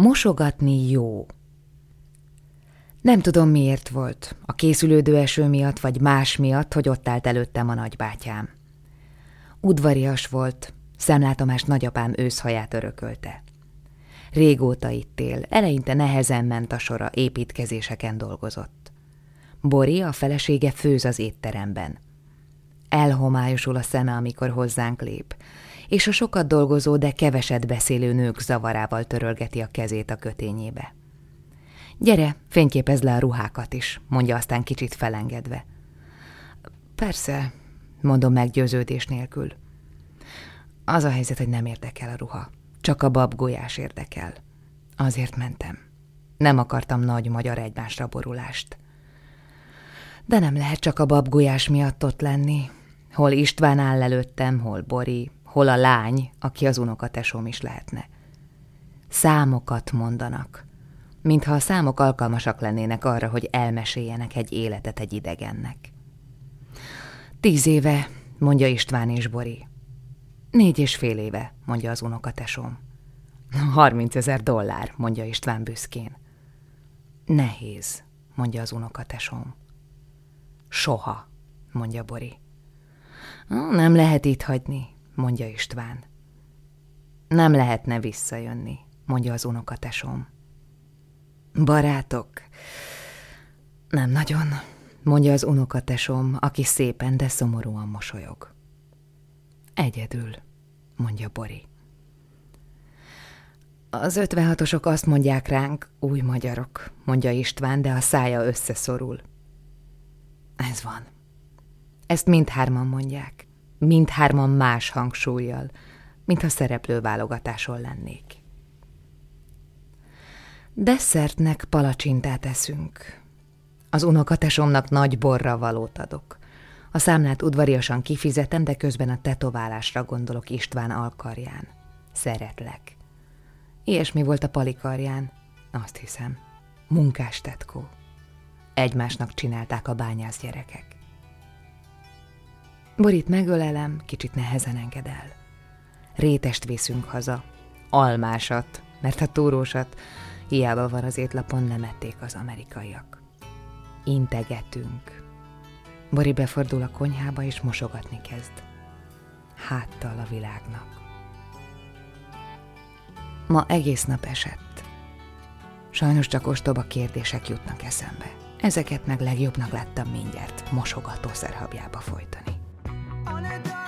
Mosogatni jó. Nem tudom miért volt, a készülődő eső miatt, vagy más miatt, hogy ott állt előttem a nagybátyám. Udvarias volt, szemlátomás nagyapám őszhaját örökölte. Régóta itt él, eleinte nehezen ment a sora, építkezéseken dolgozott. Bori, a felesége főz az étteremben. Elhomályosul a szeme, amikor hozzánk lép, és a sokat dolgozó, de keveset beszélő nők zavarával törölgeti a kezét a kötényébe. Gyere, fényképezd le a ruhákat is, mondja aztán kicsit felengedve. Persze, mondom meggyőződés nélkül. Az a helyzet, hogy nem érdekel a ruha. Csak a babgolyás érdekel. Azért mentem. Nem akartam nagy magyar egymásra borulást. De nem lehet csak a babgolyás miatt ott lenni. Hol István áll előttem, hol Bori, hol a lány, aki az unokatesom is lehetne. Számokat mondanak, mintha a számok alkalmasak lennének arra, hogy elmeséljenek egy életet egy idegennek. Tíz éve, mondja István és Bori. Négy és fél éve, mondja az unokatesom. Harminc ezer dollár, mondja István büszkén. Nehéz, mondja az unokatesom. Soha, mondja Bori. Nem lehet itt hagyni, mondja István. Nem lehetne visszajönni, mondja az unokatesom. Barátok? Nem nagyon, mondja az unokatesom, aki szépen, de szomorúan mosolyog. Egyedül, mondja Bori. Az ötvenhatosok azt mondják ránk, új magyarok, mondja István, de a szája összeszorul. Ez van. Ezt mindhárman mondják. Mindhárman más hangsúlyjal, mintha szereplőválogatáson lennék. Desszertnek palacsintát eszünk. Az unokatesomnak nagy borra valót adok. A számlát udvariasan kifizetem, de közben a tetoválásra gondolok István alkarján. Szeretlek. Ilyesmi volt a palikarján, azt hiszem. Munkás tetkó. Egymásnak csinálták a bányász gyerekek. Borit megölelem, kicsit nehezen enged el. Rétest viszünk haza. Almásat, mert a túrósat hiába van az étlapon, nem ették az amerikaiak. Integetünk. Bori befordul a konyhába, és mosogatni kezd. Háttal a világnak. Ma egész nap esett. Sajnos csak ostoba kérdések jutnak eszembe. Ezeket meg legjobbnak láttam mindjárt mosogatószerhabjába folytani. on a